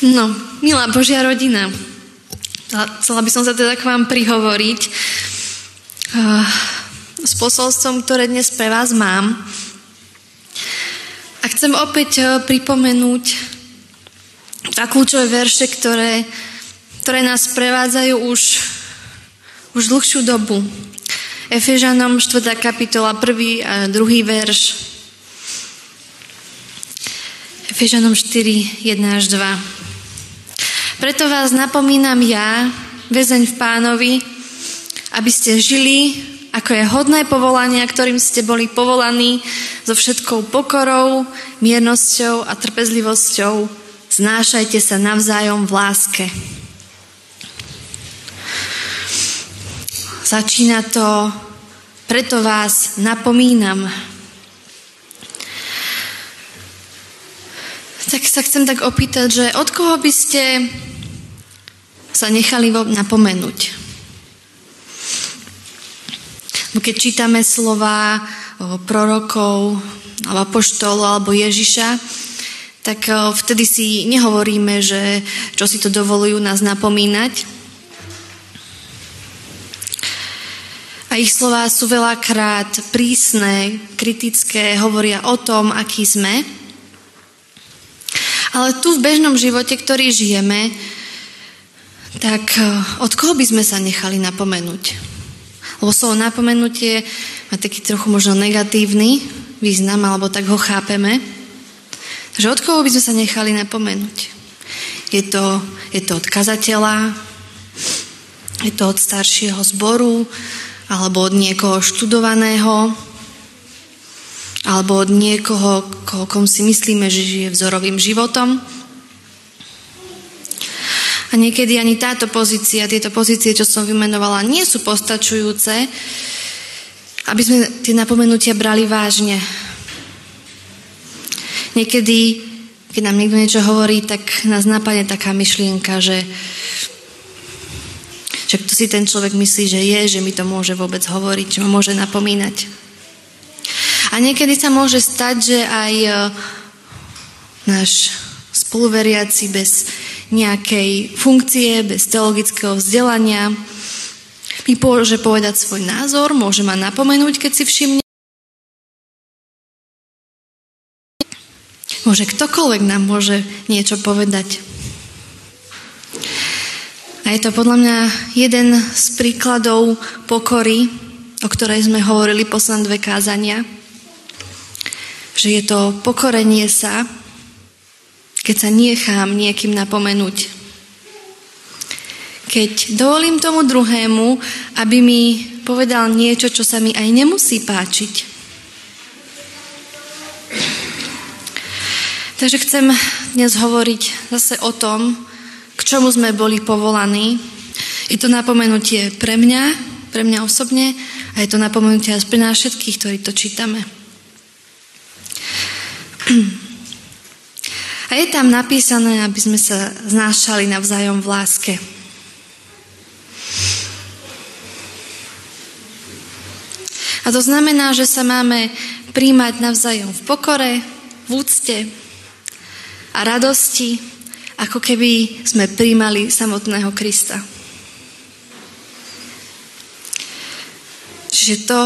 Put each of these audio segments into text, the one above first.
No, milá Božia rodina, chcela by som sa teda k vám prihovoriť uh, s posolstvom, ktoré dnes pre vás mám. A chcem opäť uh, pripomenúť a kľúčové verše, ktoré, ktoré nás prevádzajú už, už dlhšiu dobu. Efežanom 4. kapitola 1. a 2. verš. Efežanom 4, 1 až 2. Preto vás napomínam ja, väzeň v pánovi, aby ste žili, ako je hodné povolania, ktorým ste boli povolaní, so všetkou pokorou, miernosťou a trpezlivosťou. Znášajte sa navzájom v láske. Začína to, preto vás napomínam. Tak sa chcem tak opýtať, že od koho by ste sa nechali napomenúť. Keď čítame slova prorokov, alebo apoštolu, alebo Ježiša, tak vtedy si nehovoríme, že čo si to dovolujú nás napomínať. A ich slová sú veľakrát prísne, kritické, hovoria o tom, aký sme. Ale tu v bežnom živote, ktorý žijeme, tak e, od koho by sme sa nechali napomenúť? Lebo slovo napomenutie má taký trochu možno negatívny význam, alebo tak ho chápeme. Takže od koho by sme sa nechali napomenúť? Je to, je to od kazateľa, je to od staršieho zboru, alebo od niekoho študovaného, alebo od niekoho, kom si myslíme, že žije vzorovým životom. A niekedy ani táto pozícia, tieto pozície, čo som vymenovala, nie sú postačujúce, aby sme tie napomenutia brali vážne. Niekedy, keď nám niekto niečo hovorí, tak nás napadne taká myšlienka, že že kto si ten človek myslí, že je, že mi to môže vôbec hovoriť, že ma môže napomínať. A niekedy sa môže stať, že aj e, náš spoluveriaci bez nejakej funkcie, bez teologického vzdelania. Mi môže povedať svoj názor, môže ma napomenúť, keď si všimne. Môže ktokoľvek nám môže niečo povedať. A je to podľa mňa jeden z príkladov pokory, o ktorej sme hovorili posledné dve kázania. Že je to pokorenie sa keď sa nechám niekým napomenúť. Keď dovolím tomu druhému, aby mi povedal niečo, čo sa mi aj nemusí páčiť. Takže chcem dnes hovoriť zase o tom, k čomu sme boli povolaní. Je to napomenutie pre mňa, pre mňa osobne a je to napomenutie aj pre nás všetkých, ktorí to čítame. A je tam napísané, aby sme sa znášali navzájom v láske. A to znamená, že sa máme príjmať navzájom v pokore, v úcte a radosti, ako keby sme príjmali samotného Krista. Čiže to,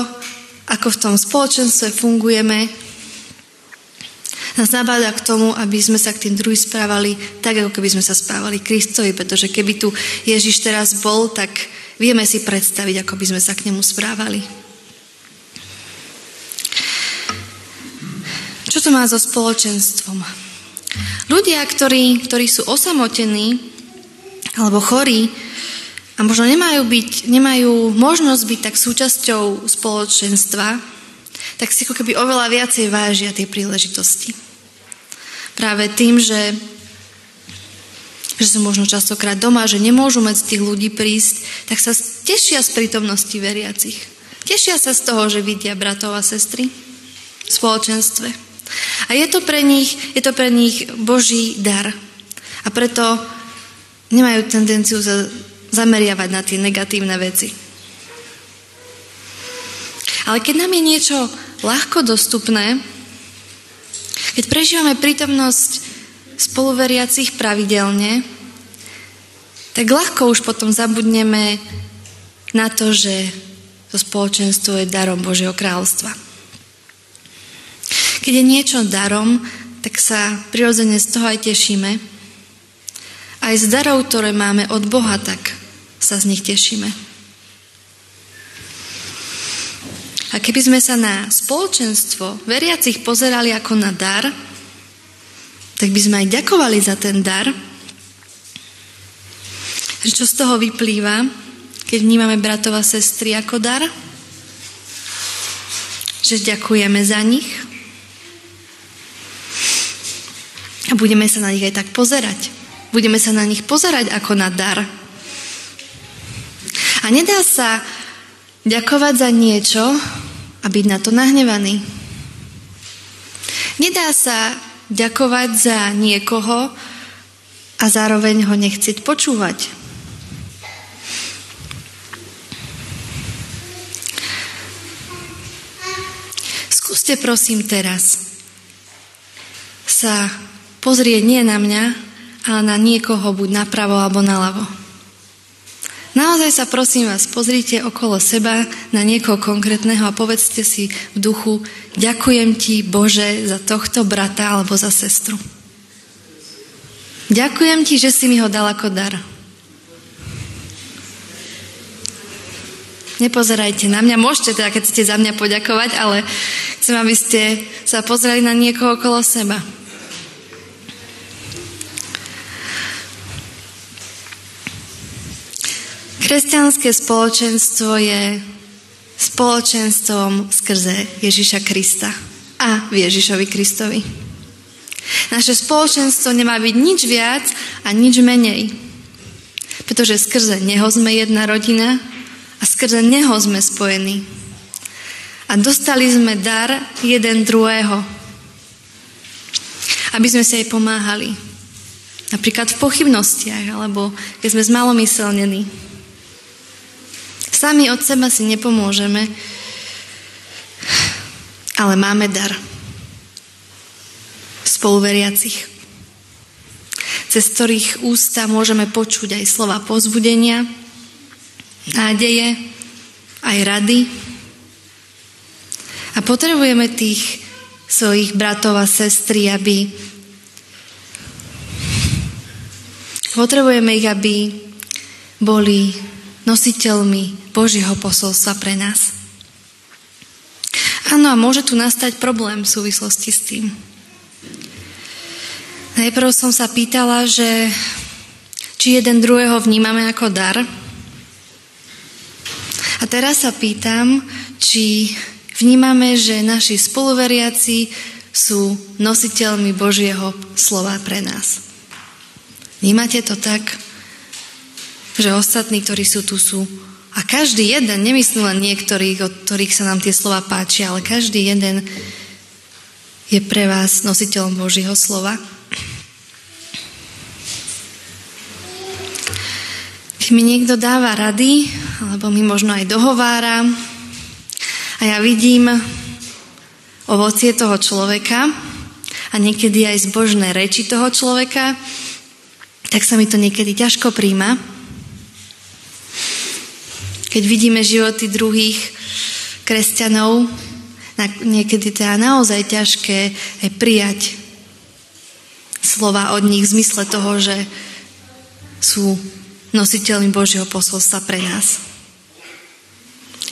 ako v tom spoločenstve fungujeme, nás nabáda k tomu, aby sme sa k tým druhým správali tak, ako keby sme sa správali Kristovi, pretože keby tu Ježiš teraz bol, tak vieme si predstaviť, ako by sme sa k nemu správali. Čo to má so spoločenstvom? Ľudia, ktorí, ktorí sú osamotení alebo chorí a možno nemajú, byť, nemajú možnosť byť tak súčasťou spoločenstva, tak si ako keby oveľa viacej vážia tie príležitosti. Práve tým, že, že sú možno častokrát doma, že nemôžu medzi tých ľudí prísť, tak sa tešia z prítomnosti veriacich. Tešia sa z toho, že vidia bratov a sestry v spoločenstve. A je to pre nich, je to pre nich Boží dar. A preto nemajú tendenciu za, zameriavať na tie negatívne veci. Ale keď nám je niečo ľahko dostupné, keď prežívame prítomnosť spoluveriacich pravidelne, tak ľahko už potom zabudneme na to, že to spoločenstvo je darom Božieho kráľstva. Keď je niečo darom, tak sa prirodzene z toho aj tešíme. Aj z darov, ktoré máme od Boha, tak sa z nich tešíme. A keby sme sa na spoločenstvo veriacich pozerali ako na dar, tak by sme aj ďakovali za ten dar, čo z toho vyplýva, keď vnímame bratov a sestry ako dar? Že ďakujeme za nich. A budeme sa na nich aj tak pozerať. Budeme sa na nich pozerať ako na dar. A nedá sa ďakovať za niečo a byť na to nahnevaný. Nedá sa ďakovať za niekoho a zároveň ho nechcieť počúvať. Skúste prosím teraz sa pozrieť nie na mňa, ale na niekoho buď napravo alebo naľavo. Naozaj sa prosím vás, pozrite okolo seba na niekoho konkrétneho a povedzte si v duchu, ďakujem ti Bože za tohto brata alebo za sestru. Ďakujem ti, že si mi ho dal ako dar. Nepozerajte na mňa, môžete teda, keď chcete za mňa poďakovať, ale chcem, aby ste sa pozreli na niekoho okolo seba. Kresťanské spoločenstvo je spoločenstvom skrze Ježiša Krista a v Ježišovi Kristovi. Naše spoločenstvo nemá byť nič viac a nič menej, pretože skrze Neho sme jedna rodina, a skrze Neho sme spojení. A dostali sme dar jeden druhého, aby sme si aj pomáhali. Napríklad v pochybnostiach, alebo keď sme zmalomyselnení. Sami od seba si nepomôžeme, ale máme dar spoluveriacich, cez ktorých ústa môžeme počuť aj slova pozbudenia, nádeje, aj rady. A potrebujeme tých svojich bratov a sestry, aby potrebujeme ich, aby boli nositeľmi Božieho posolstva pre nás. Áno, a môže tu nastať problém v súvislosti s tým. Najprv som sa pýtala, že či jeden druhého vnímame ako dar, a teraz sa pýtam, či vnímame, že naši spoluveriaci sú nositeľmi Božieho slova pre nás. Vnímate to tak, že ostatní, ktorí sú tu, sú a každý jeden, nemyslím len niektorých, od ktorých sa nám tie slova páčia, ale každý jeden je pre vás nositeľom Božieho slova. Keď mi niekto dáva rady, alebo mi možno aj dohovára a ja vidím ovocie toho človeka a niekedy aj zbožné reči toho človeka, tak sa mi to niekedy ťažko príjma. Keď vidíme životy druhých kresťanov, niekedy je naozaj ťažké aj prijať slova od nich v zmysle toho, že sú nositeľmi Božieho posolstva pre nás.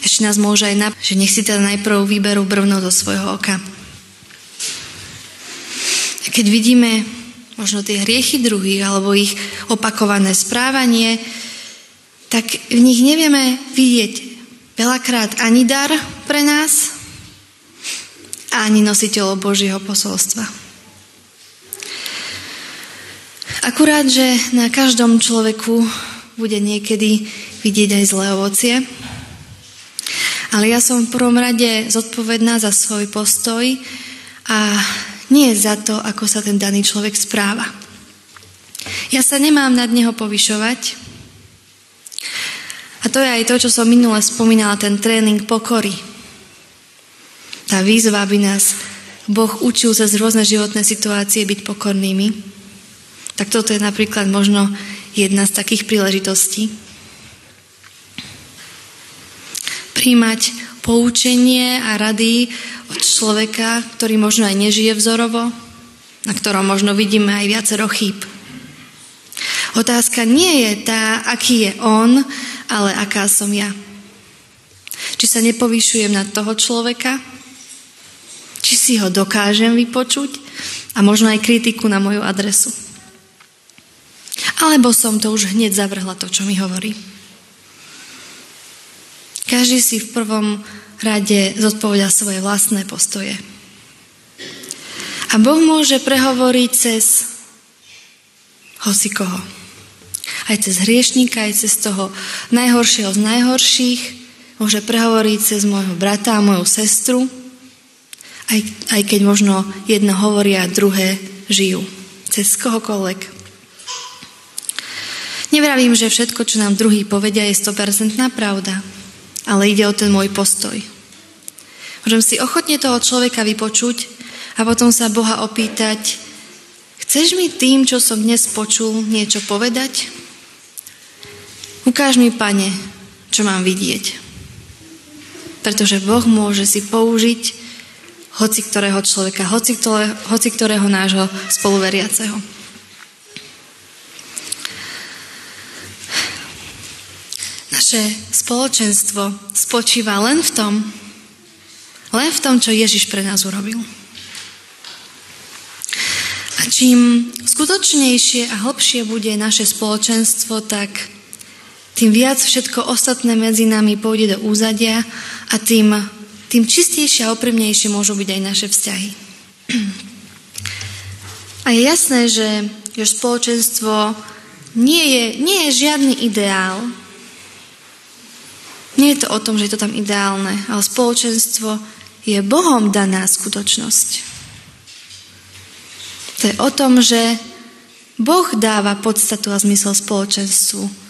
Ešte nás môže aj napadnúť, že nech si teda najprv vyberú brvno do svojho oka. Keď vidíme možno tie hriechy druhých alebo ich opakované správanie, tak v nich nevieme vidieť veľakrát ani dar pre nás, ani nositeľov Božieho posolstva. Akurát, že na každom človeku bude niekedy vidieť aj zlé ovocie. Ale ja som v prvom rade zodpovedná za svoj postoj a nie za to, ako sa ten daný človek správa. Ja sa nemám nad neho povyšovať. A to je aj to, čo som minule spomínala, ten tréning pokory. Tá výzva, aby nás Boh učil cez rôzne životné situácie byť pokornými. Tak toto je napríklad možno jedna z takých príležitostí. Príjmať poučenie a rady od človeka, ktorý možno aj nežije vzorovo, na ktorom možno vidíme aj viacero chýb. Otázka nie je tá, aký je on, ale aká som ja. Či sa nepovýšujem na toho človeka, či si ho dokážem vypočuť a možno aj kritiku na moju adresu. Alebo som to už hneď zavrhla to, čo mi hovorí. Každý si v prvom rade zodpovedá svoje vlastné postoje. A Boh môže prehovoriť cez hoci koho aj cez hriešníka, aj cez toho najhoršieho z najhorších, môže prehovoriť cez môjho brata a moju sestru, aj, aj keď možno jedno hovoria a druhé žijú. Cez kohokoľvek. Nevravím, že všetko, čo nám druhý povedia, je 100% pravda, ale ide o ten môj postoj. Môžem si ochotne toho človeka vypočuť a potom sa Boha opýtať, chceš mi tým, čo som dnes počul, niečo povedať? Ukáž mi, pane, čo mám vidieť. Pretože Boh môže si použiť hoci ktorého človeka, hoci, ktoré, hoci ktorého nášho spoluveriaceho. Naše spoločenstvo spočíva len v tom, len v tom, čo Ježiš pre nás urobil. A čím skutočnejšie a hlbšie bude naše spoločenstvo, tak tým viac všetko ostatné medzi nami pôjde do úzadia a tým, tým čistejšie a oprimnejšie môžu byť aj naše vzťahy. A je jasné, že, že spoločenstvo nie je, nie je žiadny ideál. Nie je to o tom, že je to tam ideálne, ale spoločenstvo je Bohom daná skutočnosť. To je o tom, že Boh dáva podstatu a zmysel spoločenstvu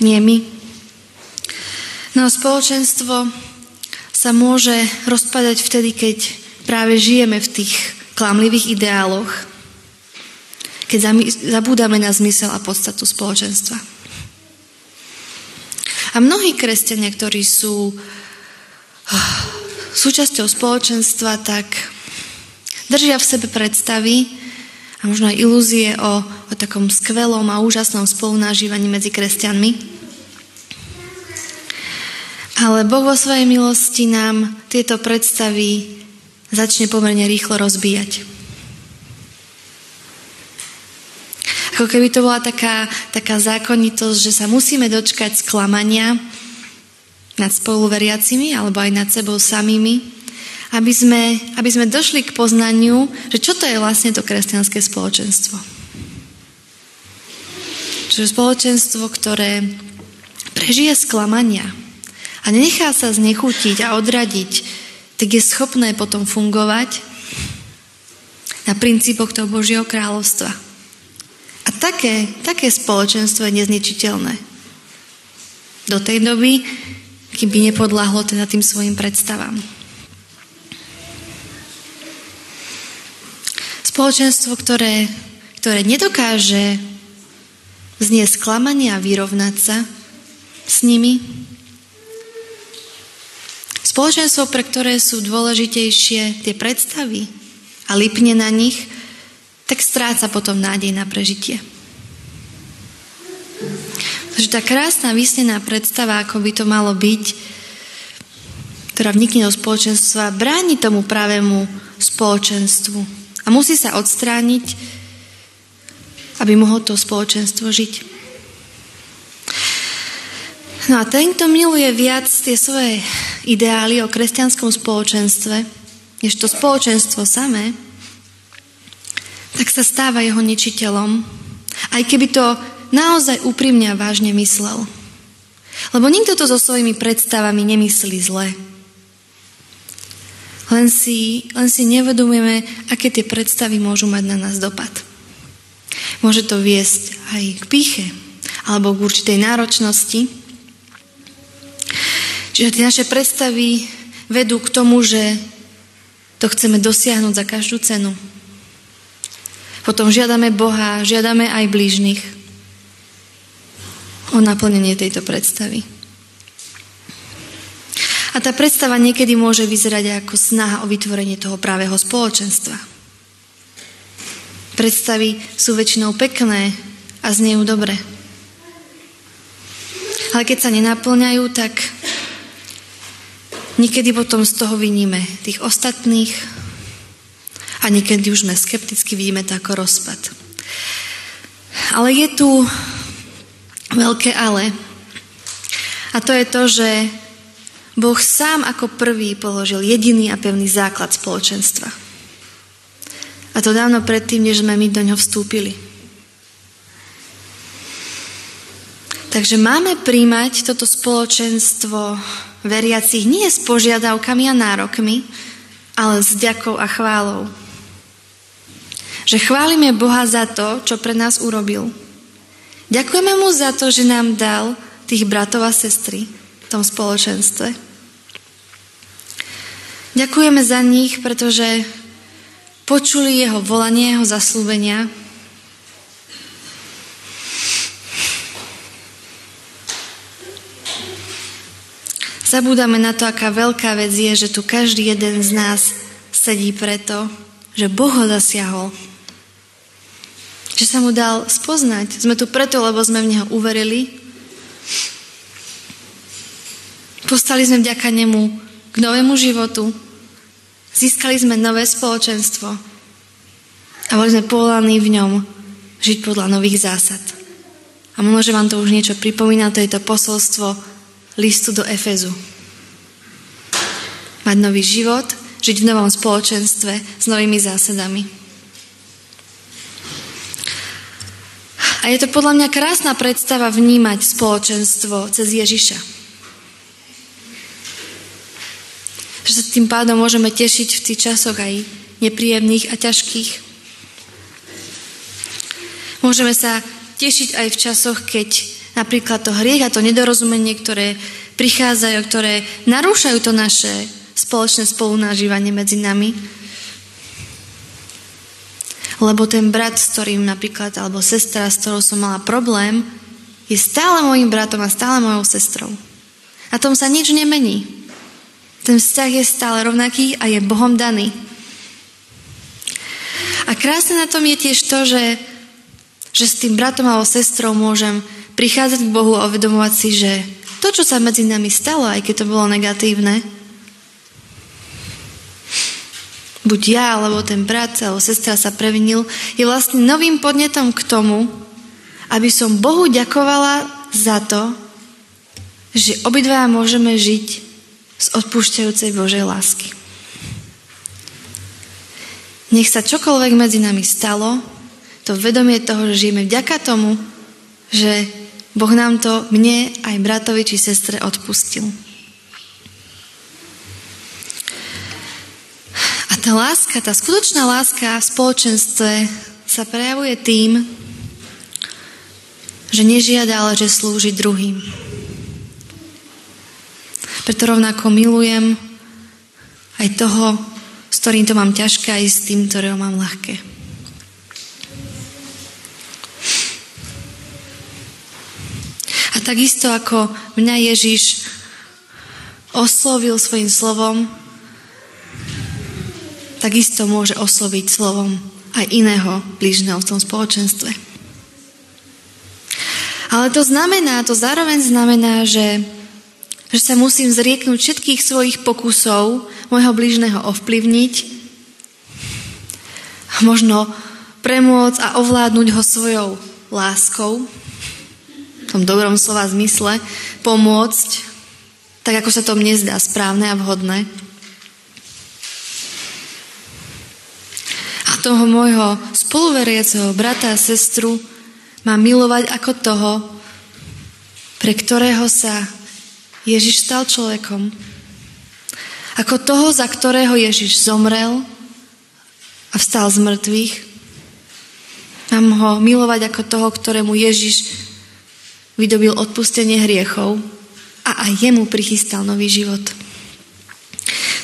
nie my. No spoločenstvo sa môže rozpadať vtedy, keď práve žijeme v tých klamlivých ideáloch, keď zabúdame na zmysel a podstatu spoločenstva. A mnohí kresťania, ktorí sú ah, súčasťou spoločenstva, tak držia v sebe predstavy a možno aj ilúzie o, o takom skvelom a úžasnom spolunážívaní medzi kresťanmi. Ale Boh vo svojej milosti nám tieto predstavy začne pomerne rýchlo rozbíjať. Ako keby to bola taká, taká zákonitosť, že sa musíme dočkať sklamania nad spoluveriacimi alebo aj nad sebou samými, aby sme, aby sme došli k poznaniu, že čo to je vlastne to kresťanské spoločenstvo. Čiže spoločenstvo, ktoré prežije sklamania, a nenechá sa znechutiť a odradiť, tak je schopné potom fungovať na princípoch toho Božieho kráľovstva. A také, také spoločenstvo je nezničiteľné. Do tej doby, kým by nepodláhlo teda tým svojim predstavám. Spoločenstvo, ktoré, ktoré nedokáže zniesť sklamanie a vyrovnať sa s nimi, Spoločenstvo, pre ktoré sú dôležitejšie tie predstavy a lipne na nich, tak stráca potom nádej na prežitie. Takže tá krásna vysnená predstava, ako by to malo byť, ktorá vnikne do spoločenstva, bráni tomu pravému spoločenstvu. A musí sa odstrániť, aby mohlo to spoločenstvo žiť. No a ten, kto miluje viac tie svoje ideály o kresťanskom spoločenstve, než to spoločenstvo samé, tak sa stáva jeho ničiteľom, aj keby to naozaj úprimne a vážne myslel. Lebo nikto to so svojimi predstavami nemyslí zle. Len si, len si nevedomujeme, aké tie predstavy môžu mať na nás dopad. Môže to viesť aj k píche, alebo k určitej náročnosti, Čiže tie naše predstavy vedú k tomu, že to chceme dosiahnuť za každú cenu. potom žiadame Boha, žiadame aj blížnych o naplnenie tejto predstavy. Tá predstava niekedy môže vyzerať ako snaha o vytvorenie toho právého spoločenstva. Predstavy sú väčšinou pekné a znejú dobre. Ale keď sa nenaplňajú, tak niekedy potom z toho vyníme tých ostatných a niekedy už sme skepticky vidíme to ako rozpad. Ale je tu veľké ale. A to je to, že Boh sám ako prvý položil jediný a pevný základ spoločenstva. A to dávno predtým, než sme my do ňoho vstúpili. Takže máme príjmať toto spoločenstvo veriacich nie s požiadavkami a nárokmi, ale s ďakou a chválou. Že chválime Boha za to, čo pre nás urobil. Ďakujeme mu za to, že nám dal tých bratov a sestry v tom spoločenstve. Ďakujeme za nich, pretože počuli jeho volanie, jeho zaslúbenia. Zabúdame na to, aká veľká vec je, že tu každý jeden z nás sedí preto, že Boh ho zasiahol. Že sa mu dal spoznať. Sme tu preto, lebo sme v Neho uverili. Postali sme vďaka Nemu k novému životu, Získali sme nové spoločenstvo a boli sme povolaní v ňom žiť podľa nových zásad. A možno, že vám to už niečo pripomína, to je to posolstvo listu do Efezu. Mať nový život, žiť v novom spoločenstve s novými zásadami. A je to podľa mňa krásna predstava vnímať spoločenstvo cez Ježiša. Že sa tým pádom môžeme tešiť v tých časoch aj nepríjemných a ťažkých. Môžeme sa tešiť aj v časoch, keď napríklad to hriech a to nedorozumenie, ktoré prichádzajú, ktoré narúšajú to naše spoločné spolunažívanie medzi nami. Lebo ten brat, s ktorým napríklad, alebo sestra, s ktorou som mala problém, je stále môjim bratom a stále mojou sestrou. A tom sa nič nemení. Ten vzťah je stále rovnaký a je Bohom daný. A krásne na tom je tiež to, že, že s tým bratom alebo sestrou môžem prichádzať k Bohu a uvedomovať si, že to, čo sa medzi nami stalo, aj keď to bolo negatívne, buď ja, alebo ten brat, alebo sestra sa previnil, je vlastne novým podnetom k tomu, aby som Bohu ďakovala za to, že obidvaja môžeme žiť z odpúšťajúcej Božej lásky. Nech sa čokoľvek medzi nami stalo, to vedomie toho, že žijeme vďaka tomu, že Boh nám to mne aj bratovi či sestre odpustil. A tá láska, tá skutočná láska v spoločenstve sa prejavuje tým, že nežiada, ale že slúži druhým. Preto rovnako milujem aj toho, s ktorým to mám ťažké, aj s tým, ktorého mám ľahké. A takisto ako mňa Ježiš oslovil svojim slovom, takisto môže osloviť slovom aj iného blížneho v tom spoločenstve. Ale to znamená, to zároveň znamená, že že sa musím zrieknúť všetkých svojich pokusov môjho blížneho ovplyvniť a možno premôcť a ovládnuť ho svojou láskou, v tom dobrom slova zmysle, pomôcť, tak ako sa to mne zdá správne a vhodné. A toho môjho spoluveriaceho brata a sestru má milovať ako toho, pre ktorého sa Ježiš stal človekom. Ako toho, za ktorého Ježiš zomrel a vstal z mŕtvych. Mám ho milovať ako toho, ktorému Ježiš vydobil odpustenie hriechov a aj jemu prichystal nový život.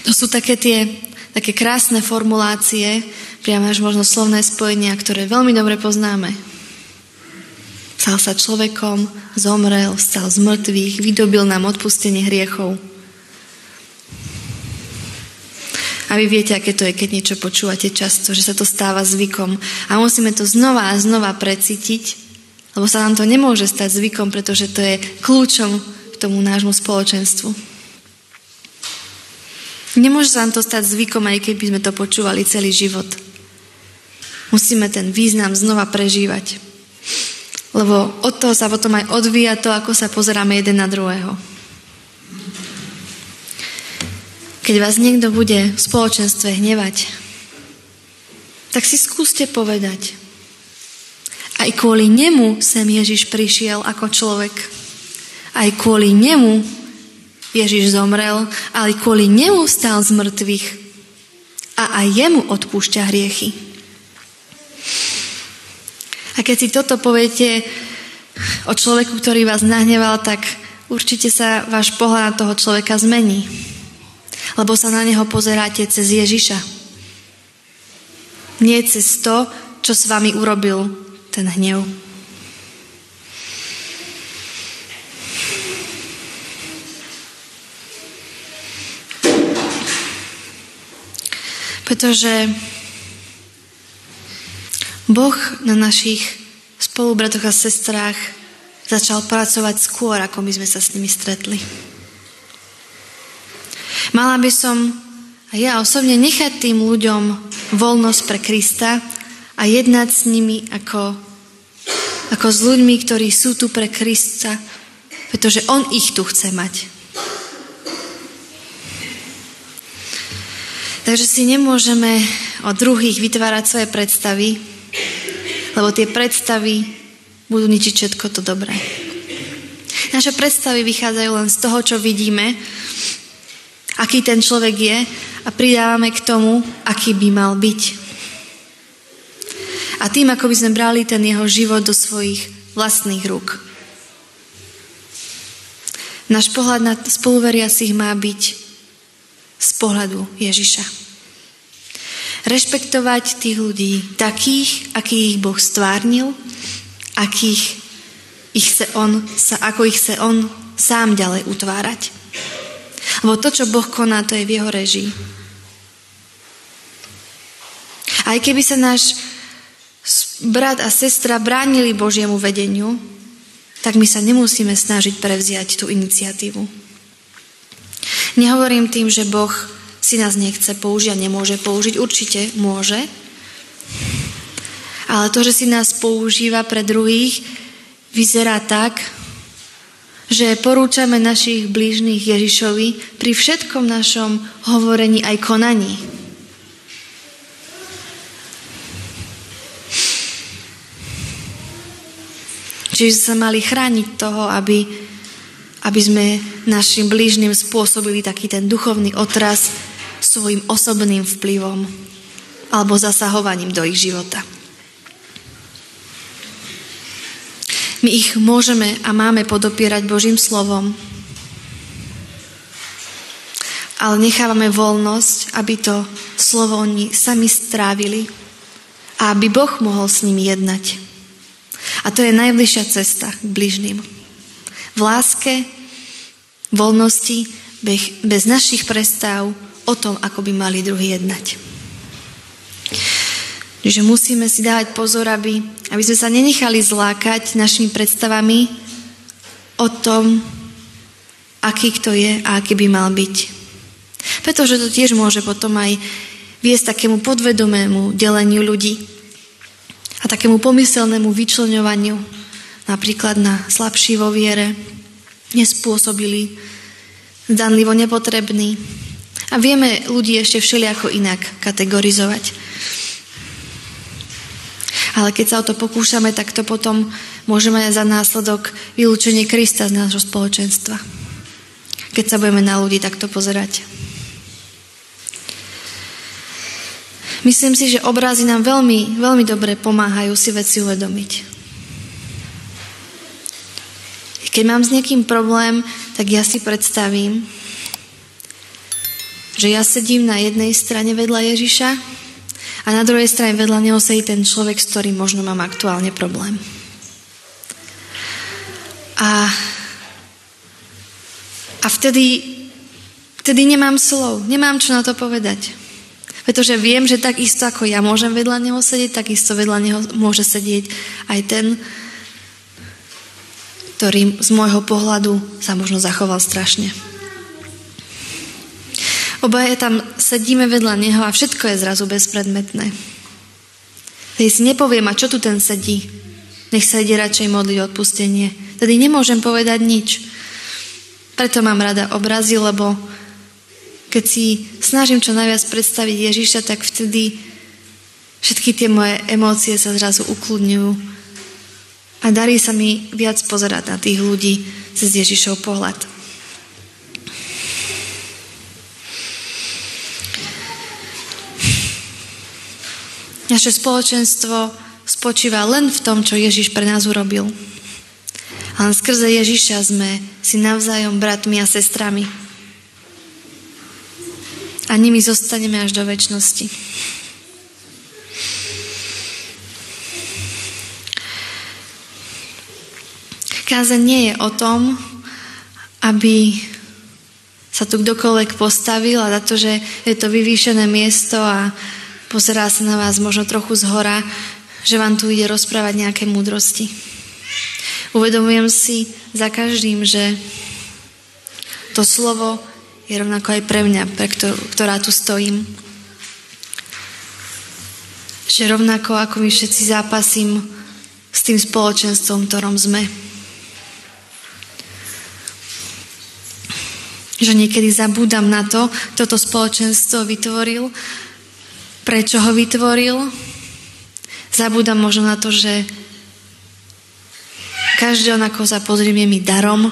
To sú také tie také krásne formulácie, priamo až možno slovné spojenia, ktoré veľmi dobre poznáme. Stal sa človekom, zomrel, stal z mŕtvych, vydobil nám odpustenie hriechov. A vy viete, aké to je, keď niečo počúvate často, že sa to stáva zvykom. A musíme to znova a znova precítiť, lebo sa nám to nemôže stať zvykom, pretože to je kľúčom k tomu nášmu spoločenstvu. Nemôže sa nám to stať zvykom, aj keby sme to počúvali celý život. Musíme ten význam znova prežívať. Lebo od toho sa potom aj odvíja to, ako sa pozeráme jeden na druhého. Keď vás niekto bude v spoločenstve hnevať, tak si skúste povedať. Aj kvôli nemu sem Ježiš prišiel ako človek. Aj kvôli nemu Ježiš zomrel, ale kvôli nemu stál z mŕtvych a aj jemu odpúšťa hriechy. A keď si toto poviete o človeku, ktorý vás nahneval, tak určite sa váš pohľad na toho človeka zmení. Lebo sa na neho pozeráte cez Ježiša. Nie cez to, čo s vami urobil ten hnev. Pretože Boh na našich spolubratoch a sestrách začal pracovať skôr, ako my sme sa s nimi stretli. Mala by som a ja osobne nechať tým ľuďom voľnosť pre Krista a jednať s nimi ako, ako s ľuďmi, ktorí sú tu pre Krista, pretože On ich tu chce mať. Takže si nemôžeme o druhých vytvárať svoje predstavy, lebo tie predstavy budú ničiť všetko to dobré. Naše predstavy vychádzajú len z toho, čo vidíme, aký ten človek je a pridávame k tomu, aký by mal byť. A tým, ako by sme brali ten jeho život do svojich vlastných rúk. Náš pohľad na spoluveriacich má byť z pohľadu Ježiša. Rešpektovať tých ľudí takých, akých ich Boh stvárnil, akých ich chce on, ako ich chce On sám ďalej utvárať. Lebo to, čo Boh koná, to je v jeho režii. Aj keby sa náš brat a sestra bránili Božiemu vedeniu, tak my sa nemusíme snažiť prevziať tú iniciatívu. Nehovorím tým, že Boh si nás nechce použiť a nemôže použiť. Určite môže. Ale to, že si nás používa pre druhých, vyzerá tak, že porúčame našich blížnych Ježišovi pri všetkom našom hovorení aj konaní. Čiže sa mali chrániť toho, aby aby sme našim blížnym spôsobili taký ten duchovný otras svojim osobným vplyvom alebo zasahovaním do ich života. My ich môžeme a máme podopierať Božím slovom, ale nechávame voľnosť, aby to slovo oni sami strávili a aby Boh mohol s nimi jednať. A to je najbližšia cesta k bližným. V láske voľnosti, bez našich predstav o tom, ako by mali druhý jednať. Že musíme si dávať pozor, aby, aby sme sa nenechali zlákať našimi predstavami o tom, aký kto je a aký by mal byť. Pretože to tiež môže potom aj viesť takému podvedomému deleniu ľudí a takému pomyselnému vyčleňovaniu, napríklad na slabší vo viere, nespôsobili, zdanlivo nepotrebný. A vieme ľudí ešte všelijako inak kategorizovať. Ale keď sa o to pokúšame, tak to potom môžeme aj za následok vylúčenie Krista z nášho spoločenstva. Keď sa budeme na ľudí takto pozerať. Myslím si, že obrazy nám veľmi, veľmi dobre pomáhajú si veci uvedomiť. Keď mám s niekým problém, tak ja si predstavím, že ja sedím na jednej strane vedľa Ježiša A na druhej strane vedľa neho sedí ten človek, s ktorým možno mám aktuálne problém. A, a vtedy, vtedy nemám slov, nemám čo na to povedať. Pretože viem, že takisto ako ja môžem vedľa neho sedieť, takisto vedľa neho môže sedieť aj ten, ktorý z môjho pohľadu sa možno zachoval strašne. Obaja tam sedíme vedľa neho a všetko je zrazu bezpredmetné. Tedy si nepoviem, a čo tu ten sedí? Nech sa ide radšej modliť odpustenie. Tedy nemôžem povedať nič. Preto mám rada obrazy, lebo keď si snažím čo najviac predstaviť Ježiša, tak vtedy všetky tie moje emócie sa zrazu ukludňujú a darí sa mi viac pozerať na tých ľudí cez Ježišov pohľad. Naše spoločenstvo spočíva len v tom, čo Ježiš pre nás urobil. A len skrze Ježiša sme si navzájom bratmi a sestrami. A nimi zostaneme až do väčšnosti. Kázeň nie je o tom, aby sa tu kdokoľvek postavil a za to, že je to vyvýšené miesto a pozerá sa na vás možno trochu z hora, že vám tu ide rozprávať nejaké múdrosti. Uvedomujem si za každým, že to slovo je rovnako aj pre mňa, pre ktorá tu stojím. Že rovnako ako my všetci zápasím s tým spoločenstvom, v ktorom sme. Že niekedy zabúdam na to, kto to spoločenstvo vytvoril prečo ho vytvoril. Zabúdam možno na to, že každý onako sa pozrieme mi darom,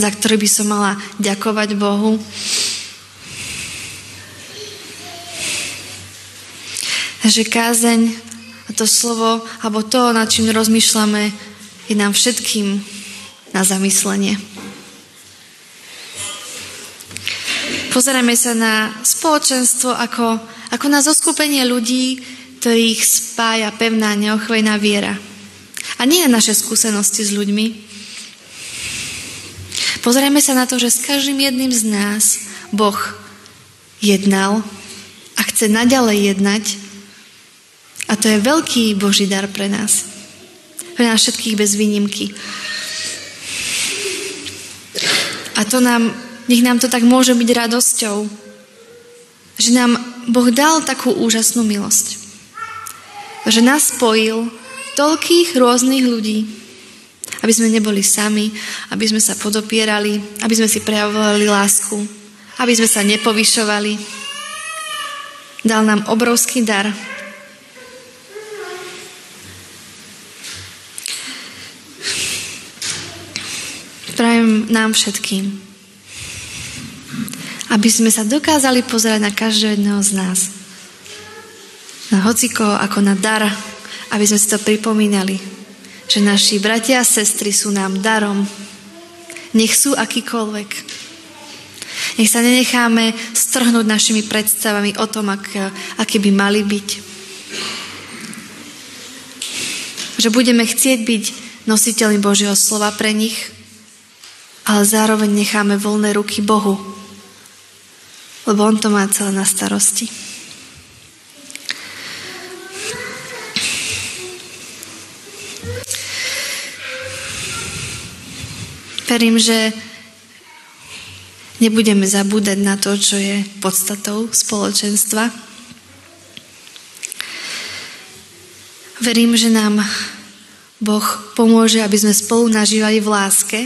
za ktorý by som mala ďakovať Bohu. Takže kázeň a to slovo, alebo to, nad čím rozmýšľame, je nám všetkým na zamyslenie. Pozerajme sa na spoločenstvo ako ako na zoskupenie ľudí, ktorých spája pevná neochvejná viera. A nie naše skúsenosti s ľuďmi. Pozrieme sa na to, že s každým jedným z nás Boh jednal a chce naďalej jednať. A to je veľký Boží dar pre nás. Pre nás všetkých bez výnimky. A to nám, nech nám to tak môže byť radosťou, že nám Boh dal takú úžasnú milosť. Že nás spojil toľkých rôznych ľudí, aby sme neboli sami, aby sme sa podopierali, aby sme si prejavovali lásku, aby sme sa nepovyšovali. Dal nám obrovský dar. Prajem nám všetkým, aby sme sa dokázali pozerať na každého jedného z nás. Na hociko ako na dar, aby sme si to pripomínali, že naši bratia a sestry sú nám darom. Nech sú akýkoľvek. Nech sa nenecháme strhnúť našimi predstavami o tom, ak, aké by mali byť. Že budeme chcieť byť nositeľmi Božieho slova pre nich, ale zároveň necháme voľné ruky Bohu, lebo on to má celé na starosti. Verím, že nebudeme zabúdať na to, čo je podstatou spoločenstva. Verím, že nám Boh pomôže, aby sme spolu nažívali v láske,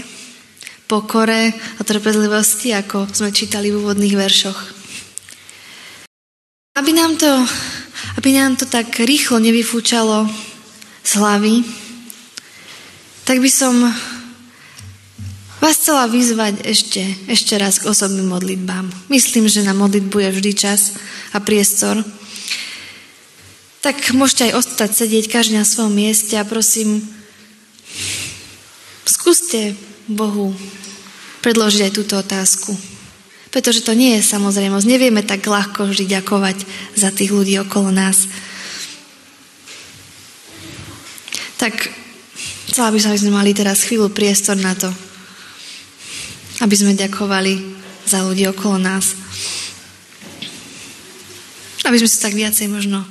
pokore a trpezlivosti, ako sme čítali v úvodných veršoch. Aby nám to, aby nám to tak rýchlo nevyfúčalo z hlavy, tak by som vás chcela vyzvať ešte, ešte raz k osobným modlitbám. Myslím, že na modlitbu je vždy čas a priestor. Tak môžete aj ostať sedieť každý na svojom mieste a prosím, skúste Bohu predložiť aj túto otázku. Pretože to nie je samozrejmosť. Nevieme tak ľahko vždy ďakovať za tých ľudí okolo nás. Tak chcela by som, aby sme mali teraz chvíľu priestor na to, aby sme ďakovali za ľudí okolo nás. Aby sme sa tak viacej možno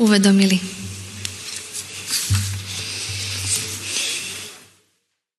uvedomili.